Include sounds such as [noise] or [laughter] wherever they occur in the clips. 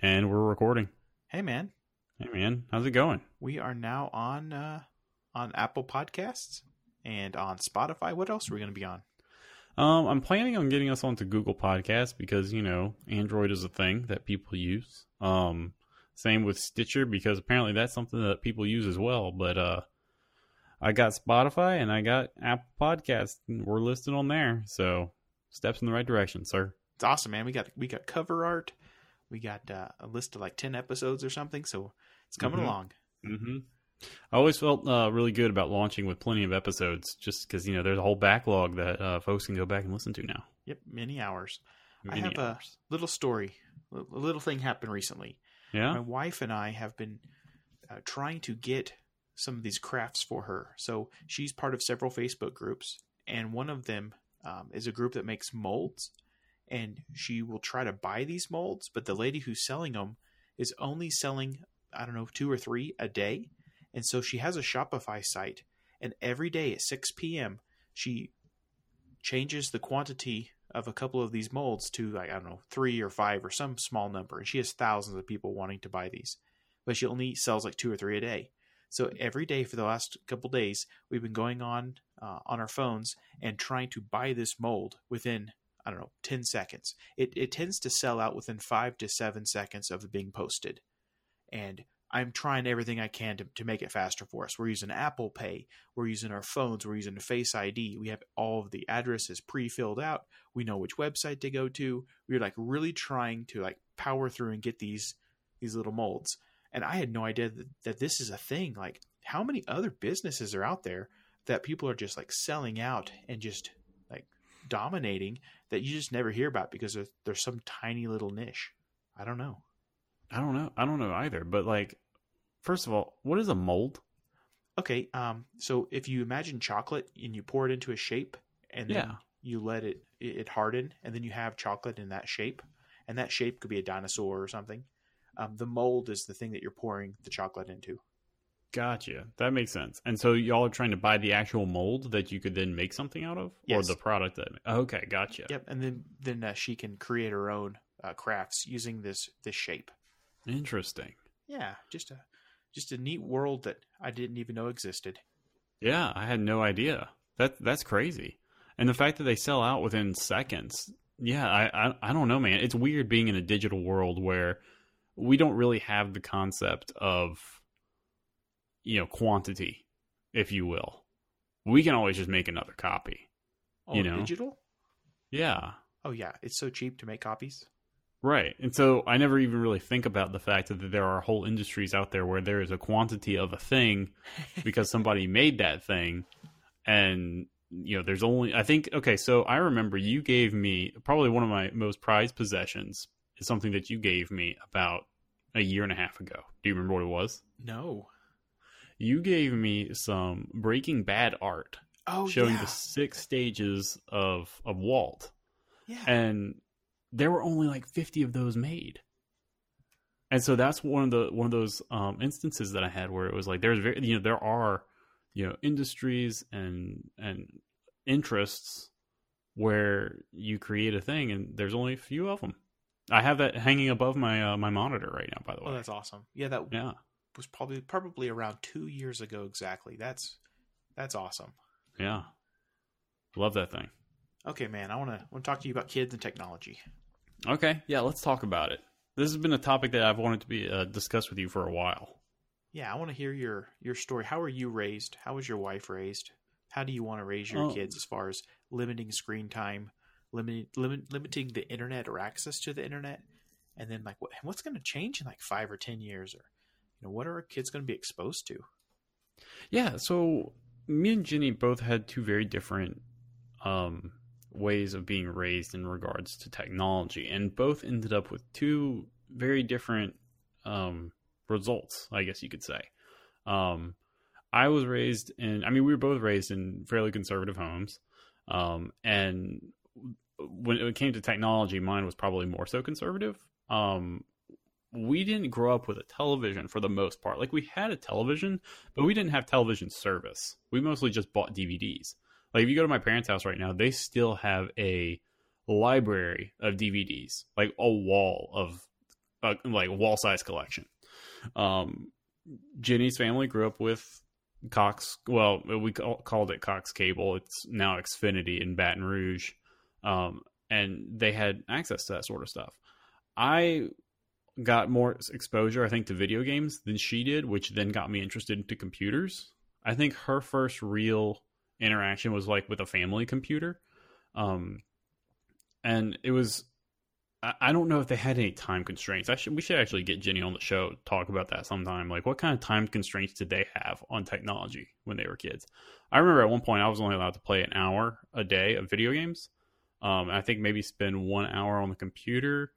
And we're recording. Hey man, Hey man, how's it going? we are now on uh, on Apple Podcasts and on Spotify. What else are we going to be on? Um, I'm planning on getting us onto Google Podcasts because you know Android is a thing that people use. Um, same with Stitcher because apparently that's something that people use as well. But uh, I got Spotify and I got Apple Podcasts. and We're listed on there, so steps in the right direction, sir. It's awesome, man. We got we got cover art. We got uh, a list of like ten episodes or something. So it's coming Mhm. along. Mm-hmm. I always felt uh, really good about launching with plenty of episodes, just because you know there's a whole backlog that uh, folks can go back and listen to now. Yep, many hours. I Many have a little story. A little thing happened recently. yeah. My wife and I have been uh, trying to get some of these crafts for her. So she's part of several Facebook groups, and one of them um, is a group that makes molds. And she will try to buy these molds, but the lady who's selling them is only selling, I don't know, two or three a day. And so she has a Shopify site, and every day at 6 p.m., she changes the quantity of a couple of these molds to like I don't know three or five or some small number, and she has thousands of people wanting to buy these, but she only sells like two or three a day. So every day for the last couple days, we've been going on uh, on our phones and trying to buy this mold within I don't know ten seconds. It it tends to sell out within five to seven seconds of it being posted, and I'm trying everything I can to, to make it faster for us. We're using Apple Pay. We're using our phones. We're using Face ID. We have all of the addresses pre-filled out. We know which website to go to. We're like really trying to like power through and get these these little molds. And I had no idea that, that this is a thing. Like how many other businesses are out there that people are just like selling out and just dominating that you just never hear about because there's, there's some tiny little niche. I don't know. I don't know. I don't know either. But like, first of all, what is a mold? Okay, um, so if you imagine chocolate and you pour it into a shape, and then Yeah. you let it it harden, and then you have chocolate in that shape, and that shape could be a dinosaur or something. Um, the mold is the thing that you're pouring the chocolate into. Gotcha. That makes sense. And so y'all are trying to buy the actual mold that you could then make something out of, Yes. or the product that? Okay, gotcha. Yep, and then then uh, she can create her own uh, crafts using this this shape. Interesting. Yeah, just a just a neat world that I didn't even know existed. Yeah, I had no idea. That that's crazy. And the fact that they sell out within seconds. Yeah, I, I I don't know, man. It's weird being in a digital world where we don't really have the concept of you know quantity, if you will. We can always just make another copy. Oh, You know. digital? Yeah. Oh yeah, it's so cheap to make copies. Right. And so I never even really think about the fact that there are whole industries out there where there is a quantity of a thing [laughs] because somebody made that thing and you know there's only I think okay, so I remember you gave me probably one of my most prized possessions is something that you gave me about a year and a half ago. Do you remember what it was? No. You gave me some Breaking Bad art Oh showing yeah. the six stages of of Walt yeah. and there were only like 50 of those made and so that's one of the one of those um instances that i had where it was like there's very you know there are you know industries and and interests where you create a thing and there's only a few of them i have that hanging above my uh, my monitor right now by the way Oh, that's awesome. Yeah, that yeah was probably probably around two years ago exactly. That's that's awesome. yeah love that thing Okay, man, I want to want to talk to you about kids and technology. okay yeah let's talk about it this has been a topic that i've wanted to be uh, discussed with you for a while Yeah, I want to hear your your story. How were you raised? How was your wife raised? How do you want to raise your Oh. kids as far as limiting screen time, limiting limit, limiting the internet or access to the internet, and then like what what's going to change in like five or ten years, or know what are our kids going to be exposed to? Yeah, so me and Ginny both had two very different um, ways of being raised in regards to technology, and both ended up with two very different um, results, I guess you could say. Um, I was raised in, I mean, we were both raised in fairly conservative homes, um, and when it came to technology, mine was probably more so conservative. Um, we didn't grow up with a television for the most part. Like we had a television, but we didn't have television service. We mostly just bought DVDs. Like if you go to my parents' house right now, they still have a library of DVDs, like a wall of a like wall size collection. Um, Jenny's family grew up with Cox. Well, we call, called it Cox Cable. It's now Xfinity in Baton Rouge, um, and they had access to that sort of stuff. I got more exposure, I think, to video games than she did, which then got me interested into computers. I think her first real interaction was like with a family computer. Um, and it was, I, I don't know if they had any time constraints. I should, we should actually get Jenny on the show, talk about that sometime. Like, what kind of time constraints did they have on technology when they were kids? I remember at one point I was only allowed to play an hour a day of video games. Um, I think maybe spend one hour on the computer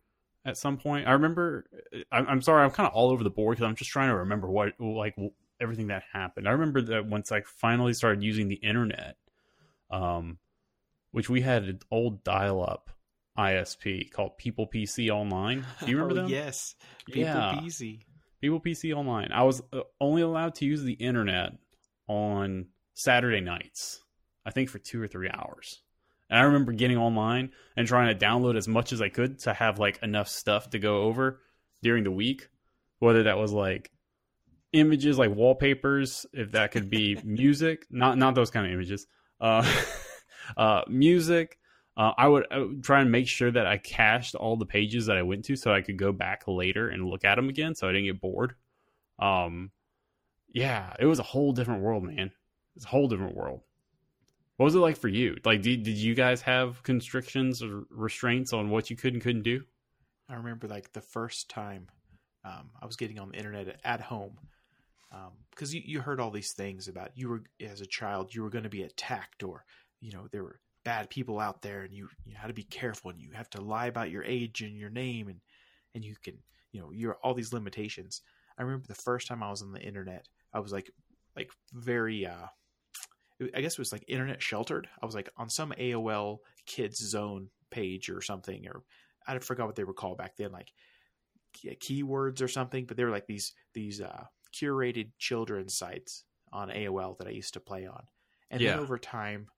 at some point. I remember. I'm, I'm sorry, I'm kind of all over the board because I'm just trying to remember what like everything that happened. I remember that once I finally started using the internet, um, which we had an old dial-up ISP called People PC Online. Do you remember [laughs] oh, them? Yes, People Yeah. PC. People PC Online. I was uh, only allowed to use the internet on Saturday nights. I think for two or three hours. And I remember getting online and trying to download as much as I could to have like enough stuff to go over during the week. Whether that was like images like wallpapers, if that could be [laughs] music, not not those kind of images. Uh, [laughs] uh, music. Uh, I, would, I would try and make sure that I cached all the pages that I went to so I could go back later and look at them again, so I didn't get bored. Um, yeah, it was a whole different world, man. It's a whole different world. What was it like for you? Like, did, did you guys have constrictions or restraints on what you could and couldn't do? I remember like the first time um, I was getting on the internet at home because you, you heard all these things about you were as a child you were going to be attacked or you know there were bad people out there and you you had to be careful and you have to lie about your age and your name and and you can you know you're all these limitations. I remember the first time I was on the internet I was like like very uh I guess it was like internet sheltered. I was like on some AOL kids zone page or something, or I forgot what they were called back then, like keywords or something. But they were like these these uh, curated children's sites on AOL that I used to play on. And Yeah. then over time,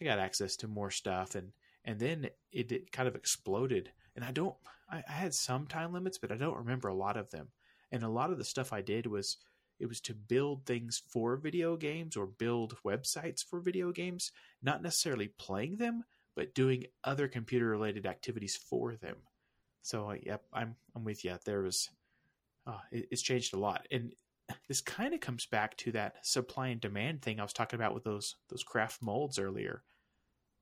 I got access to more stuff, and and then it, it kind of exploded. And I don't, I, I had some time limits, but I don't remember a lot of them. And a lot of the stuff I did was it was to build things for video games or build websites for video games, not necessarily playing them, but doing other computer related activities for them. So, uh, yep, I'm I'm with you. There was, uh, it, it's changed a lot, and this kind of comes back to that supply and demand thing I was talking about with those those craft molds earlier.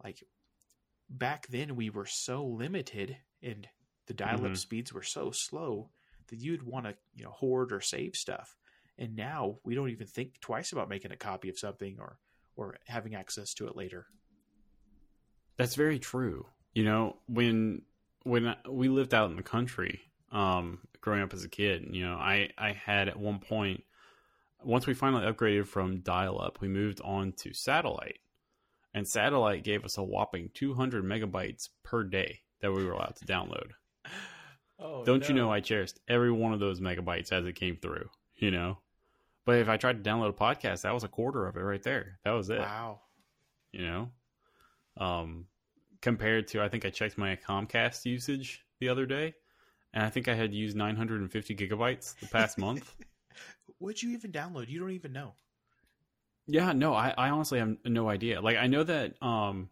Like back then, we were so limited, and the dial-up Mhm. speeds were so slow that you'd want to you know hoard or save stuff. And now we don't even think twice about making a copy of something or or having access to it later. That's very true. You know, when when we lived out in the country, um, growing up as a kid, you know, I I had at one point, once we finally upgraded from dial up, we moved on to satellite, and satellite gave us a whopping 200 megabytes per day that we were allowed to download. [laughs] Oh, Don't you know I cherished every one of those megabytes as it came through, you know? But if I tried to download a podcast, that was a quarter of it right there. That was it, Wow. you know? Um compared to I think I checked my Comcast usage the other day and I think I had used 950 gigabytes the past [laughs] month. What'd you even download? You don't even know. Yeah, no, I, I honestly have no idea. Like I know that um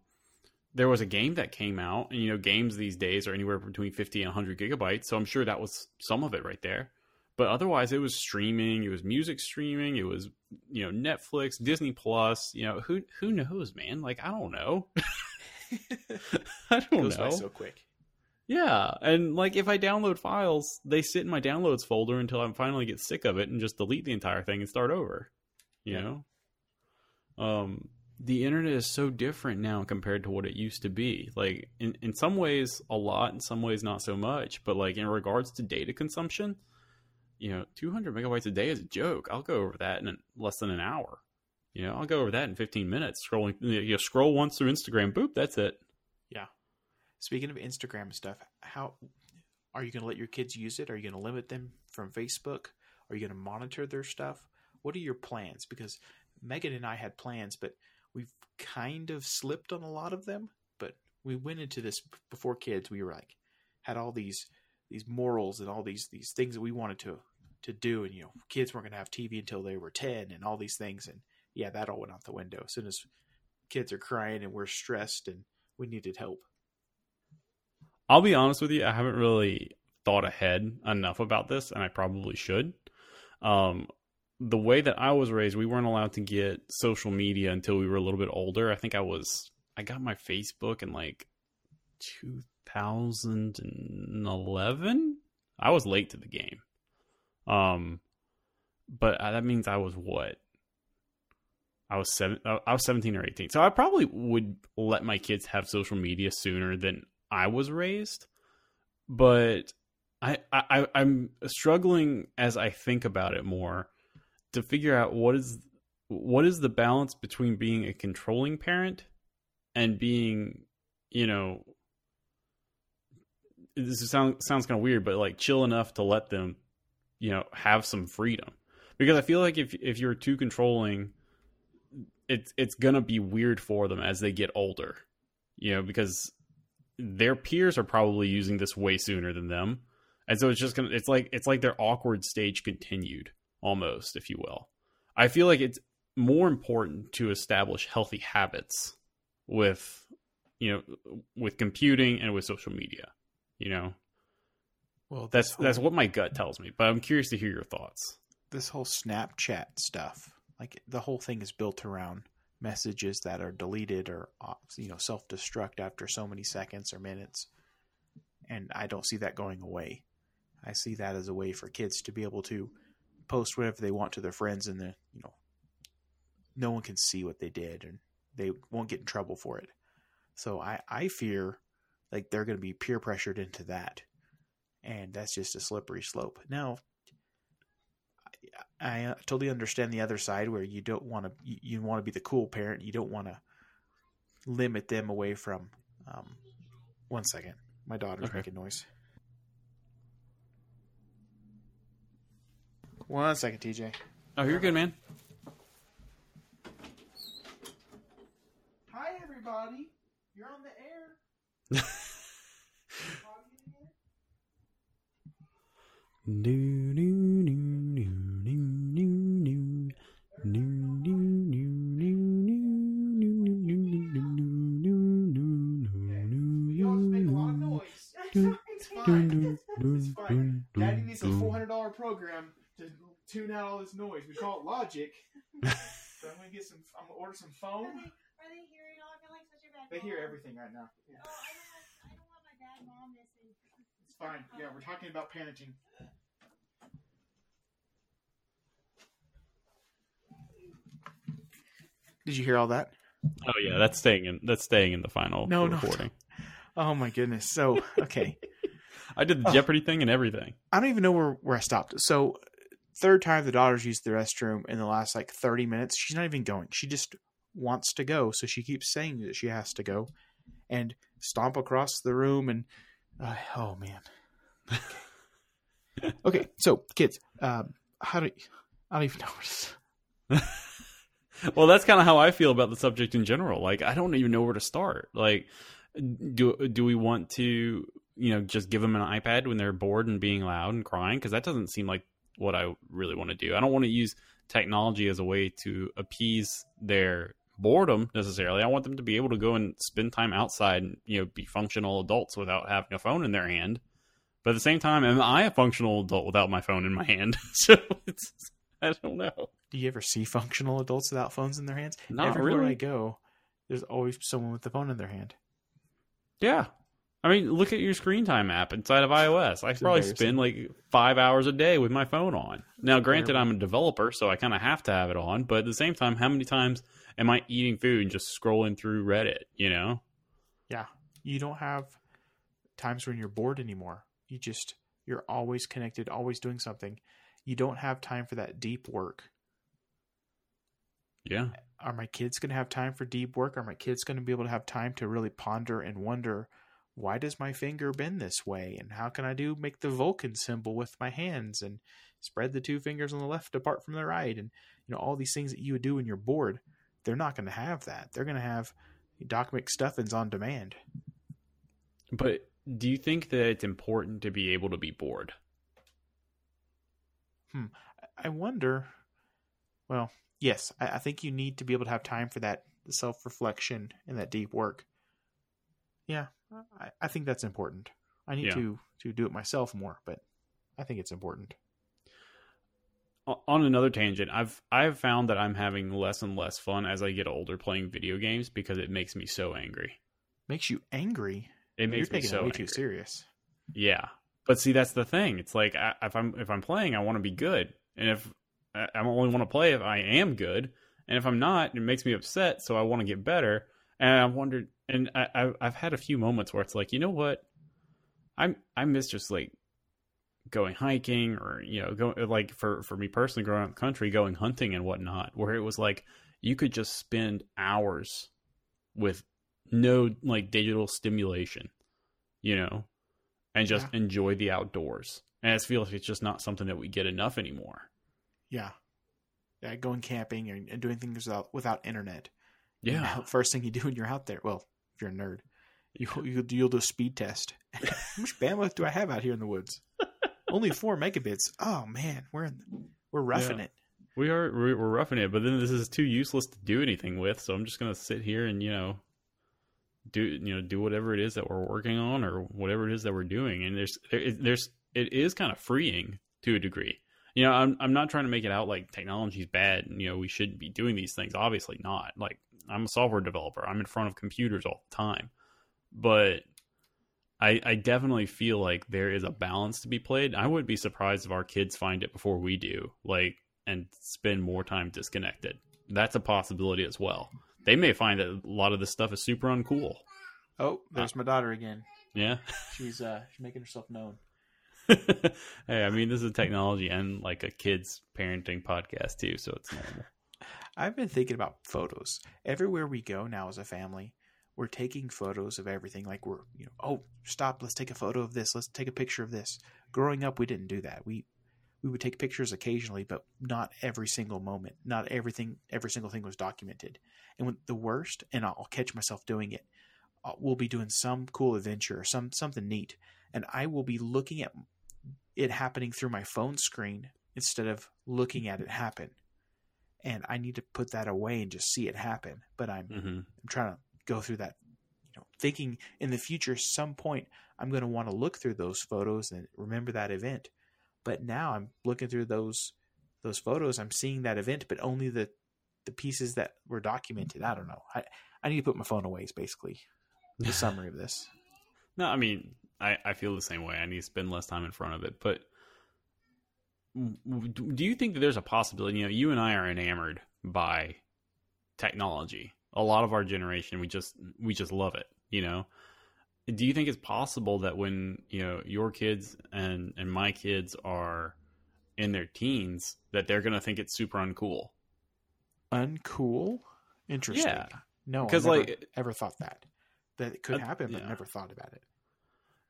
there was a game that came out, and you know, games these days are anywhere between fifty and hundred gigabytes, so I'm sure that was some of it right there. But otherwise it was streaming, it was music streaming, it was you know, Netflix, Disney Plus, you know, who who knows, man? Like I don't know. [laughs] I don't Goes by know. so quick. Yeah, and like if I download files, they sit in my downloads folder until I finally get sick of it and just delete the entire thing and start over. You Yeah. know, um, the internet is so different now compared to what it used to be. Like in in some ways a lot, in some ways not so much. But like in regards to data consumption, you know, 200 megabytes a day is a joke. I'll go over that in less than an hour. You know, I'll go over that in 15 minutes. Scrolling, you know, scroll once through Instagram, boop, that's it. Yeah. Speaking of Instagram stuff, how are you going to let your kids use it? Are you going to limit them from Facebook? Are you going to monitor their stuff? What are your plans? Because Megan and I had plans, but we've kind of slipped on a lot of them. But we went into this before kids. We were like, had all these these morals and all these these things that we wanted to to do and you know kids weren't going to have tv until they were 10 and all these things and yeah that all went out the window as soon as kids are crying and we're stressed and we needed help I'll be honest with you, I haven't really thought ahead enough about this, and I probably should. Um, the way that I was raised, we weren't allowed to get social media until we were a little bit older. I think I was, I got my Facebook in like 2011. I was late to the game. Um, but that means I was what? I was seven. I was seventeen or eighteen. So I probably would let my kids have social media sooner than I was raised. But I, I I'm struggling as I think about it more to figure out what is what is the balance between being a controlling parent and being, you know, this sounds sounds kind of weird, but like chill enough to let them, you know, have some freedom. Because I feel like if if you're too controlling, it's it's gonna be weird for them as they get older, you know, because their peers are probably using this way sooner than them, and so it's just gonna it's like it's like their awkward stage continued almost, if you will. I feel like it's more important to establish healthy habits with you know with computing and with social media you know? Well that's whole, that's what my gut tells me but i'm curious to hear your thoughts. This whole snapchat stuff like the whole thing is built around messages that are deleted or uh, you know self-destruct after so many seconds or minutes and i don't see that going away. I see that as a way for kids to be able to post whatever they want to their friends and the you know no one can see what they did and they won't get in trouble for it. So i i fear like they're going to be peer pressured into that and that's just a slippery slope now I uh, totally understand the other side where you don't want to you, you want to be the cool parent. You don't want to limit them away from. Um, one second, my daughter's Okay. making noise. One second, TJ. oh you're good man Hi, everybody. You're on the air. No, no, no, no, no, no, no. No, no. It's fine. It's fine. Daddy needs a four hundred dollar program to tune out all this noise. We call it Logic. [laughs] so I'm gonna get some. I'm gonna order some foam. Are they, are they hearing all? I feel like such They hear everything right now. Yeah. Oh, I don't, want, I don't want my bad mom missing. It's fine. Oh. Yeah, we're talking about parenting. Did you hear all that? oh yeah that's staying in that's staying in the final No, no. recording Oh my goodness. So okay, [laughs] i did the Oh. jeopardy thing and everything I don't even know where where I stopped. So third time the daughter's used the restroom in the last like thirty minutes. She's not even going. She just wants to go, so she keeps saying that she has to go, and stomp across the room and uh, oh man. okay, [laughs] so kids, um, how do I don't even know [laughs] well that's kind of how i feel about the subject in general. Like i don't even know where to start. Like do do we want to you know just give them an ipad when they're bored and being loud and crying? Because that doesn't seem like what i really want to do. I don't want to use technology as a way to appease their boredom necessarily i want them to be able to go and spend time outside and you know be functional adults without having a phone in their hand but at the same time am i a functional adult without my phone in my hand [laughs] so it's i don't know Do you ever see functional adults without phones in their hands? Not Everywhere really. I go, there's always someone with the phone in their hand. Yeah. I mean, look at your screen time app inside of iOS. I probably spend like five hours a day with my phone on. Now, granted. I'm a developer, so I kind of have to have it on. But at the same time, how many times am I eating food and just scrolling through Reddit? You know? Yeah. You don't have times when you're bored anymore. You just you're always connected, always doing something. You don't have time for that deep work. Yeah. Are my kids going to have time for deep work? Are my kids going to be able to have time to really ponder and wonder why does my finger bend this way and how can I do make the Vulcan symbol with my hands and spread the two fingers on the left apart from the right and you know all these things that you would do when you're bored. They're not going to have that. They're going to have Doc McStuffins on demand. But do you think that it's important to be able to be bored? Hmm. I wonder. Well, yes, I, I think you need to be able to have time for that self reflection and that deep work. Yeah, I, I think that's important. I need Yeah. to to do it myself more, but I think it's important. On another tangent, I've I've found that I'm having less and less fun as I get older playing video games because it makes me so angry. Makes you angry. It makes You're me taking so it way angry. too serious. Yeah, but see, that's the thing. It's like I, if I'm if I'm playing, I want to be good, and if I I only want to play if I am good, and if I'm not, it makes me upset. So I want to get better. And I wondered, and I, I I've had a few moments where it's like, you know what, I'm I miss just like going hiking or you know go like for for me personally growing up in the country going hunting and whatnot where it was like you could just spend hours with no like digital stimulation you know and just enjoy the outdoors and i feel like it's just not something that we get enough anymore Yeah, yeah, going camping and, and doing things without without internet. yeah Now, [laughs] First thing you do when you're out there, well, if you're a nerd, you you you'll do a speed test. [laughs] How much bandwidth do I have out here in the woods? Only four megabits. Oh man, we're in, we're roughing Yeah. it. we are we're roughing it but then this is too useless to do anything with so i'm just gonna sit here and you know do you know do whatever it is that we're working on or whatever it is that we're doing and there's there there's it is kind of freeing to a degree you know i'm i'm not trying to make it out like technology's bad and you know we shouldn't be doing these things obviously not like i'm a software developer i'm in front of computers all the time but I, I definitely feel like there is a balance to be played. I wouldn't be surprised if our kids find it before we do, like, and spend more time disconnected. That's a possibility as well. They may find that a lot of this stuff is super uncool. Oh, there's my daughter again. Yeah. She's uh she's making herself known. [laughs] hey, I mean, this is technology and like a kids parenting podcast too, so it's normal. I've been thinking about photos. Everywhere we go now as a family, we're taking photos of everything. Like we're, you know, oh, stop, let's take a photo of this. Let's take a picture of this. Growing up, we didn't do that. We we would take pictures occasionally, but not every single moment. Not everything, every single thing was documented. And when the worst, and I'll, catch myself doing it. uh, We'll be doing some cool adventure or some something neat, and I will be looking at it happening through my phone screen instead of looking at it happen and I need to put that away and just see it happen. But I'm hmm I'm trying to go through that, you know, thinking in the future, some point I'm going to want to look through those photos and remember that event. But now I'm looking through those those photos. I'm seeing that event, but only the the pieces that were documented. I don't know. I I need to put my phone away. Is basically the [laughs] summary of this. No, I mean, I, I feel the same way. I need to spend less time in front of it. But do you think that there's a possibility? You know, you and I are enamored by technology. A lot of our generation, we just we just love it. You know, do you think it's possible that when you know your kids and and my kids are in their teens, that they're going to think it's super uncool? Uncool. Interesting. Yeah, No, because never, like ever thought that that it could Uh, happen, but yeah. never thought about it.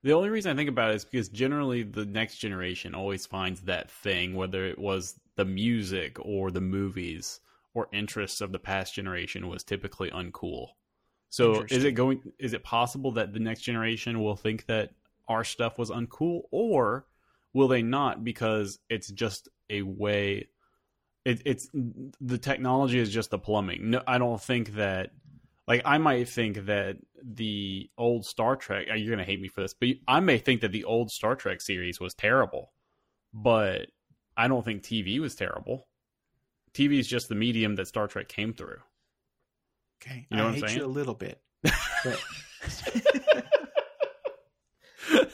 The only reason I think about it is because generally the next generation always finds that thing, whether it was the music or the movies or interests of the past generation, was typically uncool. So is it going? Is it possible that the next generation will think that our stuff was uncool, or will they not because it's just a way? It, it's the technology is just the plumbing. No, I don't think that like I might think that the old Star Trek. uh, You're gonna hate me for this, but I may think that the old Star Trek series was terrible, but I don't think TV was terrible. TV is just the medium that Star Trek came through. Okay, You know I what I'm hate saying? you a little bit. But... [laughs]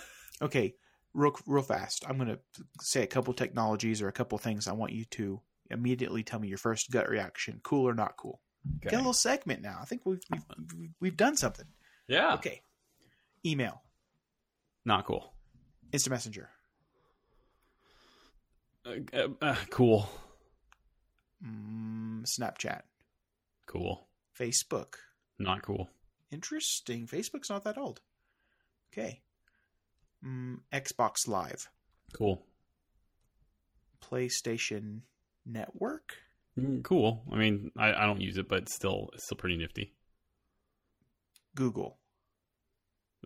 okay, real real fast. I'm gonna say a couple technologies or a couple things. I want you to immediately tell me your first gut reaction: cool or not cool. Get a little segment now. I think we've we've, we've done something. Yeah, Okay, email, not cool. instant messenger, Uh, uh, uh, cool, mm, Snapchat, cool, Facebook. not cool. Interesting. Facebook's not that old. Okay. Mm, Xbox Live, Cool. PlayStation Network, Mm, Cool. I mean, I, I don't use it, but it's still it's still pretty nifty. Google.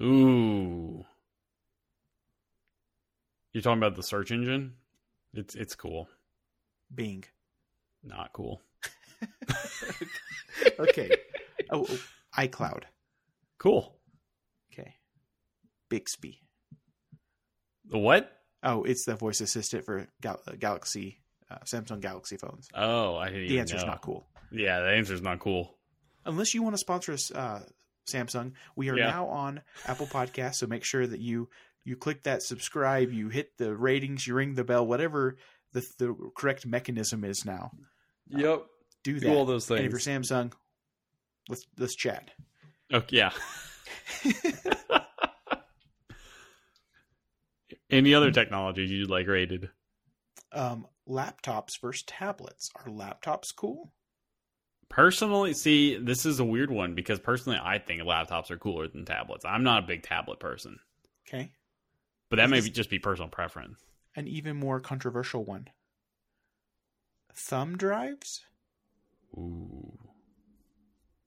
Ooh, You're talking about the search engine? It's it's cool. Bing. Not cool. [laughs] okay. Oh, iCloud. Cool. Okay. Bixby. The what? Oh, it's the voice assistant for Gal- uh, Galaxy, uh, Samsung Galaxy phones. Oh, I didn't The answer's know. not cool. Yeah, the answer's not cool. Unless you want to sponsor us, uh, Samsung, we are Yeah. now on Apple Podcasts. So make sure that you you click that subscribe, you hit the ratings, you ring the bell, whatever the the correct mechanism is now. Yep. Do Do that. all those things. and if you're. Samsung, let's let's chat. Okay. yeah. [laughs] Any other technologies you'd like rated? um, laptops versus tablets. Are laptops cool? Personally, see, this is a weird one because personally, I think laptops are cooler than tablets. I'm not a big tablet person, Okay. but that may be just be personal preference. An even more controversial one. Thumb drives Ooh,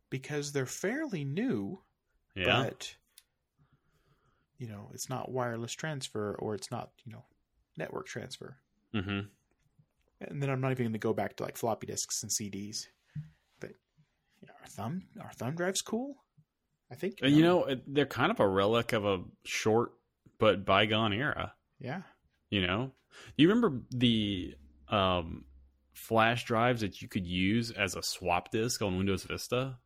because they're fairly new, yeah. but you know it's not wireless transfer or it's not you know network transfer. mm-hmm. And then I'm not even going to go back to like floppy disks and CDs. But you know, are thumb are thumb drives cool? I think. And you know, they're kind of a relic of a short but bygone era. yeah. You know, you remember the um, flash drives that you could use as a swap disk on Windows Vista?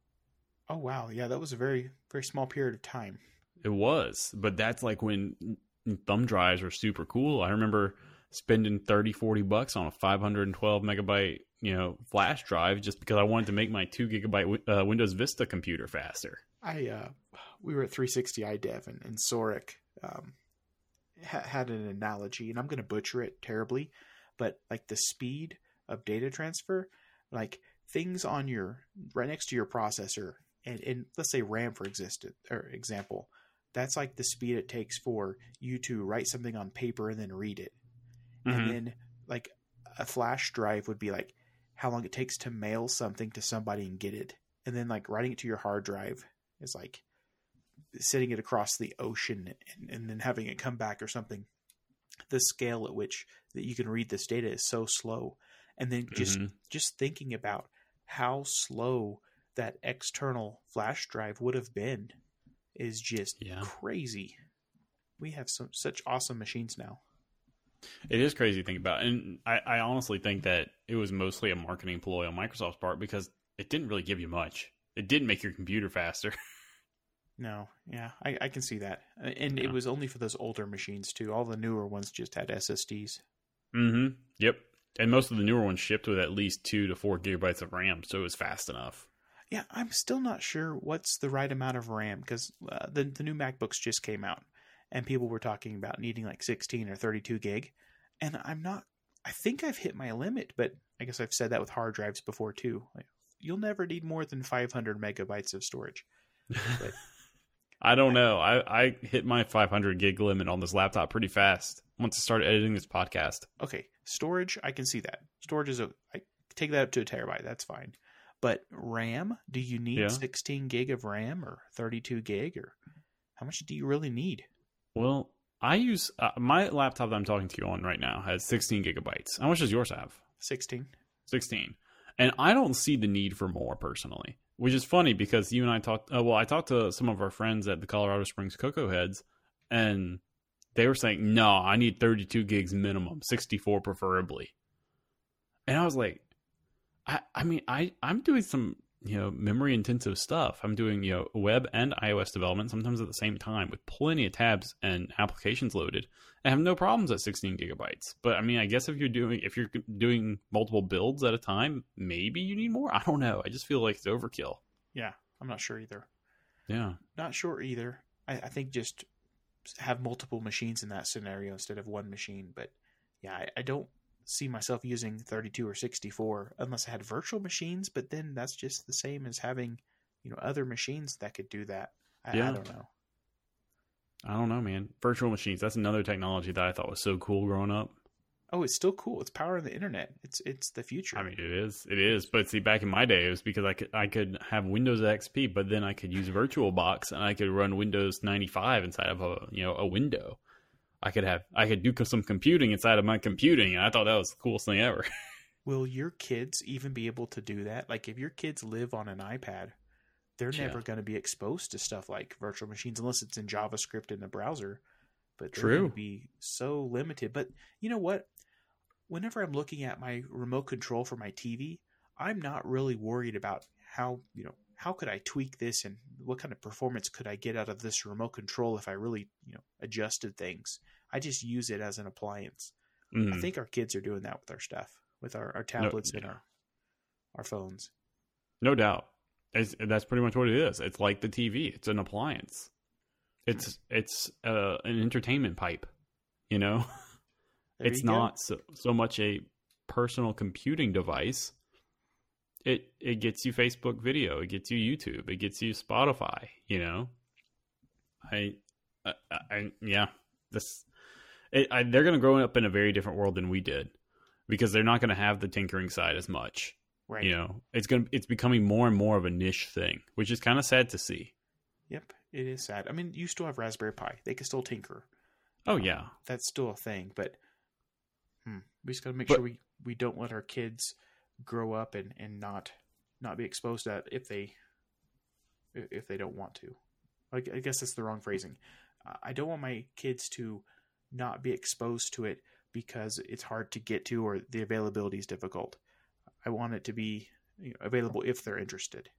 Oh wow, yeah, that was a very very small period of time. It was, but that's like when thumb drives were super cool. I remember spending 30, 40 bucks on a 512 megabyte, you know, flash drive just because I wanted to make my two gigabyte uh, Windows Vista computer faster. I uh, we were at 360 iDev and, and Soric um, ha- had an analogy, and I'm going to butcher it terribly, but like the speed of data transfer, like things on your right next to your processor, and, and let's say RAM for existed or example, that's like the speed it takes for you to write something on paper and then read it, Mhm. and then like a flash drive would be like how long it takes to mail something to somebody and get it, and then like writing it to your hard drive is like sitting it across the ocean and, and then having it come back or something. The scale at which that you can read this data is so slow, and then just Mhm. just thinking about how slow that external flash drive would have been is just Yeah. crazy. We have some such awesome machines now. It is crazy to think about. And I, I honestly think that it was mostly a marketing ploy on Microsoft's part because it didn't really give you much. It didn't make your computer faster. [laughs] No, yeah, I, I can see that, and Yeah. it was only for those older machines too. All the newer ones just had SSDs. mm-hmm. Yep. And most of the newer ones shipped with at least two to four gigabytes of RAM, so it was fast enough. Yeah, I'm still not sure what's the right amount of RAM because uh, the the new MacBooks just came out, and people were talking about needing like 16 or 32 gig, and I'm not. I think I've hit my limit, but I guess I've said that with hard drives before too. Like, you'll never need more than 500 megabytes of storage. [laughs] But- I don't know. I, I hit my 500 gig limit on this laptop pretty fast once I started editing this podcast. Okay, storage, I can see that. Storage is a I take that up to a terabyte. That's fine. But RAM, do you need Yeah. 16 gig of RAM or 32 gig or how much do you really need? Well, I use uh, my laptop that I'm talking to you on right now has 16 gigabytes. How much does yours have? 16. 16. And I don't see the need for more personally, which is funny because you and I talked. Uh, well, I talked to some of our friends at the Colorado Springs Cocoa Heads, and they were saying, no, I need 32 gigs minimum, 64 preferably. And I was like, I, I mean, I, I'm doing some, you know, memory intensive stuff. I'm doing, you know, web and iOS development sometimes at the same time with plenty of tabs and applications loaded. I have no problems at 16 gigabytes. But I mean, I guess if you're doing if you're doing multiple builds at a time, maybe you need more. [laughs] I don't know. I just feel like it's overkill. Yeah, I'm not sure either. Yeah. Not sure either. I, I think just have multiple machines in that scenario instead of one machine. But yeah, I, I don't see myself using 32 or 64 unless I had virtual machines. But then that's just the same as having you know other machines that could do that. I, Yeah. I don't know. I don't know, man. Virtual machines. That's another technology that I thought was so cool growing up. Oh, it's still cool. It's powering the internet. It's it's the future. I mean, it is. It is. But see, back in my day, it was because I could I could have Windows XP, but then I could use VirtualBox and I could run Windows 95 inside of a you know a window. I could have I could do some computing inside of my computing, and I thought that was the coolest thing ever. [laughs] Will your kids even be able to do that? Like, if your kids live on an iPad, they're Yeah. never going to be exposed to stuff like virtual machines unless it's in JavaScript in the browser. But True. be so limited. But you know what? Whenever I'm looking at my remote control for my TV, I'm not really worried about how you know how could I tweak this and what kind of performance could I get out of this remote control if I really you know adjusted things. I just use it as an appliance. I Mm. think our kids are doing that with our stuff, with our, our tablets and yeah. our our phones. No doubt. It's, that's pretty much what it is. It's like the TV. It's an appliance. It's it's uh, an entertainment pipe. You know, [laughs] There it's you not so, so much a personal computing device. It it gets you Facebook video. It gets you YouTube. It gets you Spotify. You know, I, I, I yeah. This, it, I, they're going to grow up in a very different world than we did, because they're not going to have the tinkering side as much right. you know it's gonna it's becoming more and more of a niche thing which is kind of sad to see Yep, it is sad. I mean, you still have Raspberry Pi; they can still tinker. oh Um, yeah that's still a thing. But hmm, we just got to make But- sure we we don't let our kids grow up and and not not be exposed to that if they if they don't want to. Like I guess that's the wrong phrasing. I- don't want my kids to not be exposed to it because it's hard to get to or the availability is difficult. I want it to be you know, available if they're interested.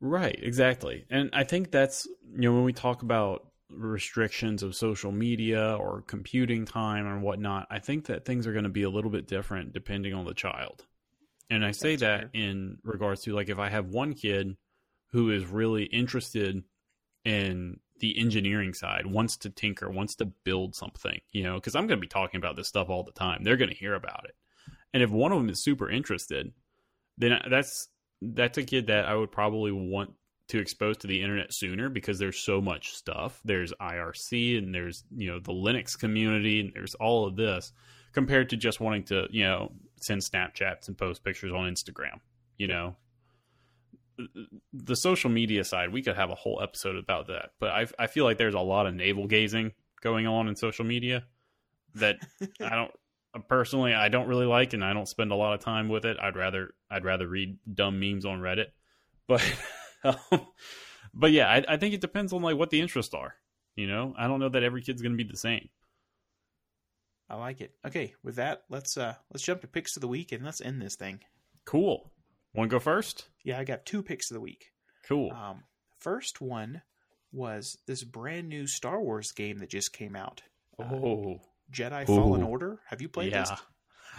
right exactly and i think that's you know when we talk about restrictions of social media or computing time and whatnot i think that things are going to be a little bit different depending on the child and i say That's that fair. in regards to like if i have one kid who is really interested in the engineering side wants to tinker wants to build something you know because i'm going to be talking about this stuff all the time. They're going to hear about it. And if one of them is super interested then that's that's a kid that i would probably want to expose to the internet sooner because there's so much stuff. There's irc and there's you know the linux community and there's all of this compared to just wanting to you know send snapchats and post pictures on instagram you know the social media side, we could have a whole episode about that. But I, I feel like there's a lot of navel gazing going on in social media that [laughs] I don't personally I don't really like, and I don't spend a lot of time with it. I'd rather I'd rather read dumb memes on Reddit. [laughs] But um, but yeah, I, I think it depends on like what the interests are. You know, I don't know that every kid's going to be the same. I like it. Okay, with that, let's uh let's jump to picks of the week and let's end this thing. Cool. Want to go first? Yeah, I got two picks of the week. Cool. Um, first one was this brand new Star Wars game that just came out, oh, Jedi Fallen Order. Have you played yeah. this?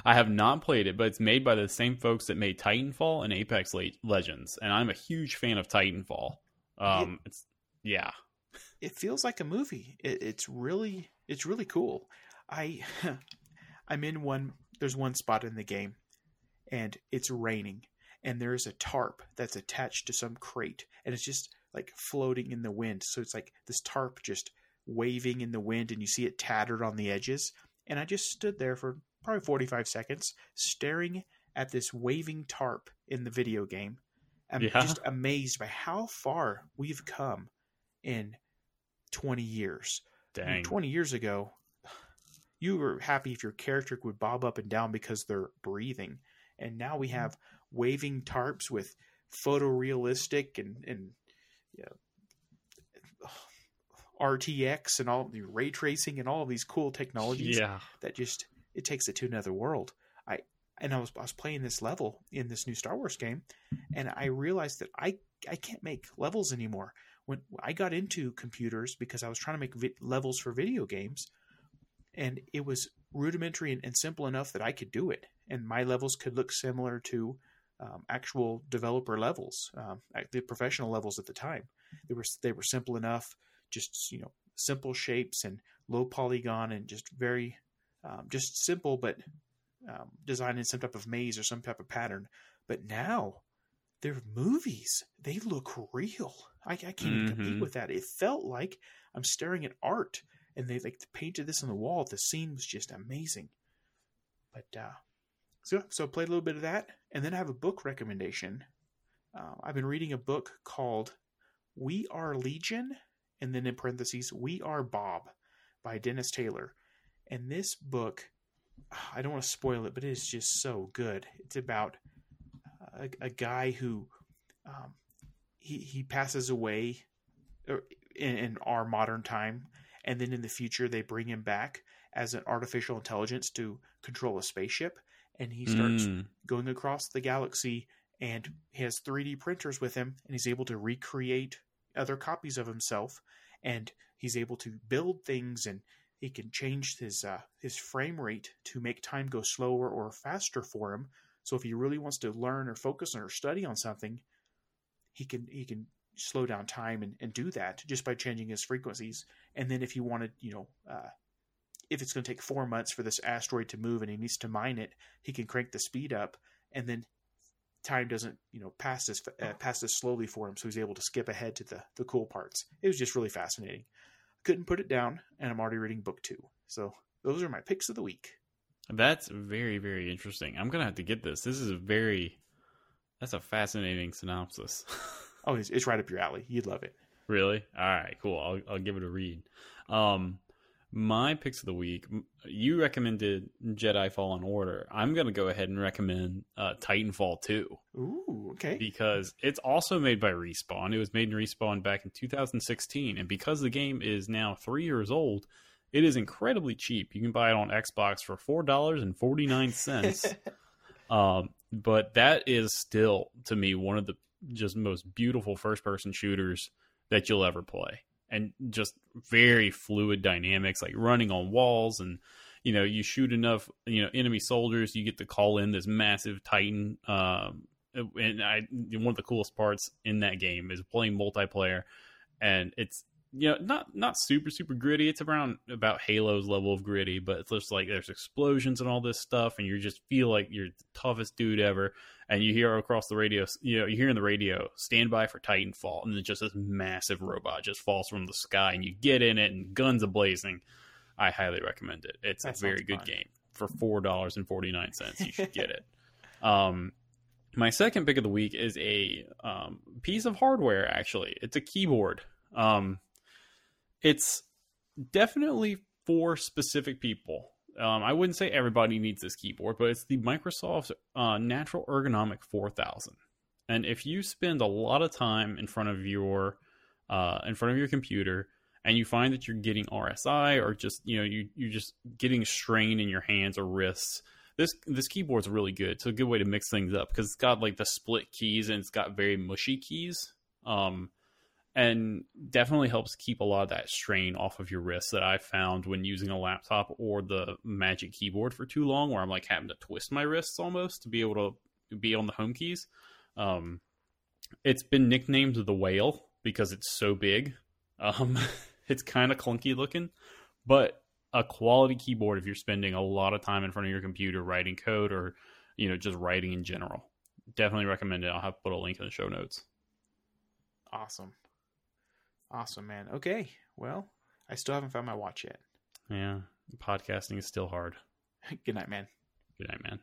I have not played it, but it's made by the same folks that made Titanfall and Apex Legends, and I'm a huge fan of Titanfall. Um, it's yeah, It feels like a movie. It, it's really it's really cool. I [laughs] I'm in one. There's one spot in the game, and it's raining, and there's a tarp that's attached to some crate, and it's just like floating in the wind. So it's like this tarp just waving in the wind, and you see it tattered on the edges. And I just stood there for probably 45 seconds, staring at this waving tarp in the video game. I'm Yeah. just amazed by how far we've come in 20 years. I mean, dang, 20 years ago, you were happy if your character would bob up and down because they're breathing. And now we mm-hmm. have waving tarps with photorealistic and, and yeah, RTX and all the ray tracing and all of these cool technologies yeah, that just it takes it to another world. I and I was I was playing this level in this new Star Wars game, and I realized that I I can't make levels anymore. When I got into computers because I was trying to make vi- levels for video games, and it was rudimentary and, and simple enough that I could do it, and my levels could look similar to um, actual developer levels, um, at the professional levels at the time. They were they were simple enough, just you know simple shapes and low polygon and just very um, just simple but um, designed in some type of maze or some type of pattern. But now they're movies; they look real. I, I can't even compete with that. It felt like I'm staring at art, and they like painted this on the wall. The scene was just amazing. But uh, so so played a little bit of that, and then I have a book recommendation. Uh, I've been reading a book called "We Are Legion," and then in parentheses, "We Are Bob." by Dennis Taylor. And this book, I don't want to spoil it, but it is just so good. It's about a, a guy who um, he he passes away er, in, in our modern time, and then in the future they bring him back as an artificial intelligence to control a spaceship, and he starts Mm. going across the galaxy and he has 3D printers with him and he's able to recreate other copies of himself and he's able to build things and he can change his uh, his frame rate to make time go slower or faster for him. So if he really wants to learn or focus or study on something, he can he can slow down time and, and do that just by changing his frequencies. And then if he wanted, you know, uh, if it's going to take four months for this asteroid to move and he needs to mine it, he can crank the speed up, and then time doesn't you know pass as uh, pass as slowly for him, so he's able to skip ahead to the the cool parts. It was just really fascinating. Couldn't put it down, and I'm already reading book two. So those are my picks of the week. That's very, very interesting. I'm gonna have to get this. This is a very that's a fascinating synopsis. [laughs] Oh, it's, it's right up your alley. You'd love it. really? All right, cool. I'll I'll give it a read. Um my picks of the week, you recommended Jedi Fallen Order. I'm going to go ahead and recommend uh, Titanfall 2 Ooh, okay. because it's also made by Respawn. It was made in Respawn back in 2016, and because the game is now three years old, it is incredibly cheap. You can buy it on Xbox for four dollars and forty nine cents. [laughs] um, but that is still to me one of the just most beautiful first person shooters that you'll ever play, and just very fluid dynamics, like running on walls and. You know, you shoot enough, you know, enemy soldiers, you get to call in this massive Titan um, and I one of the coolest parts in that game is playing multiplayer, and it's you know not not super super gritty. It's around about Halo's level of gritty, but it's just like there's explosions and all this stuff, and you just feel like you're the toughest dude ever. And you hear across the radio, you know, you hear in the radio, "Stand by for Titanfall," and then just this massive robot just falls from the sky, and you get in it, and guns a blazing. I highly recommend it. It's That a very good fun. game for four dollars and forty nine cents. You should get it. [laughs] Um, my second pick of the week is a um, piece of hardware. Actually, it's a keyboard. Um, it's definitely for specific people. Um, I wouldn't say everybody needs this keyboard, but it's the Microsoft uh, Natural Ergonomic 4000. And if you spend a lot of time in front of your uh, in front of your computer and you find that you're getting RSI or just you know you you're just getting strain in your hands or wrists, this this keyboard's really good. It's a good way to mix things up because it's got like the split keys and it's got very mushy keys. Um, and definitely helps keep a lot of that strain off of your wrists that I found when using a laptop or the Magic Keyboard for too long, where I'm like having to twist my wrists almost to be able to be on the home keys. Um, it's been nicknamed the whale because it's so big. Um, [laughs] it's kind of clunky looking, but a quality keyboard if you're spending a lot of time in front of your computer writing code or you know just writing in general. Definitely recommend it. I'll have to put a link in the show notes. Awesome. Awesome, man. Okay. Well, I still haven't found my watch yet. Yeah, podcasting is still hard. [laughs] Good night, man. Good night, man.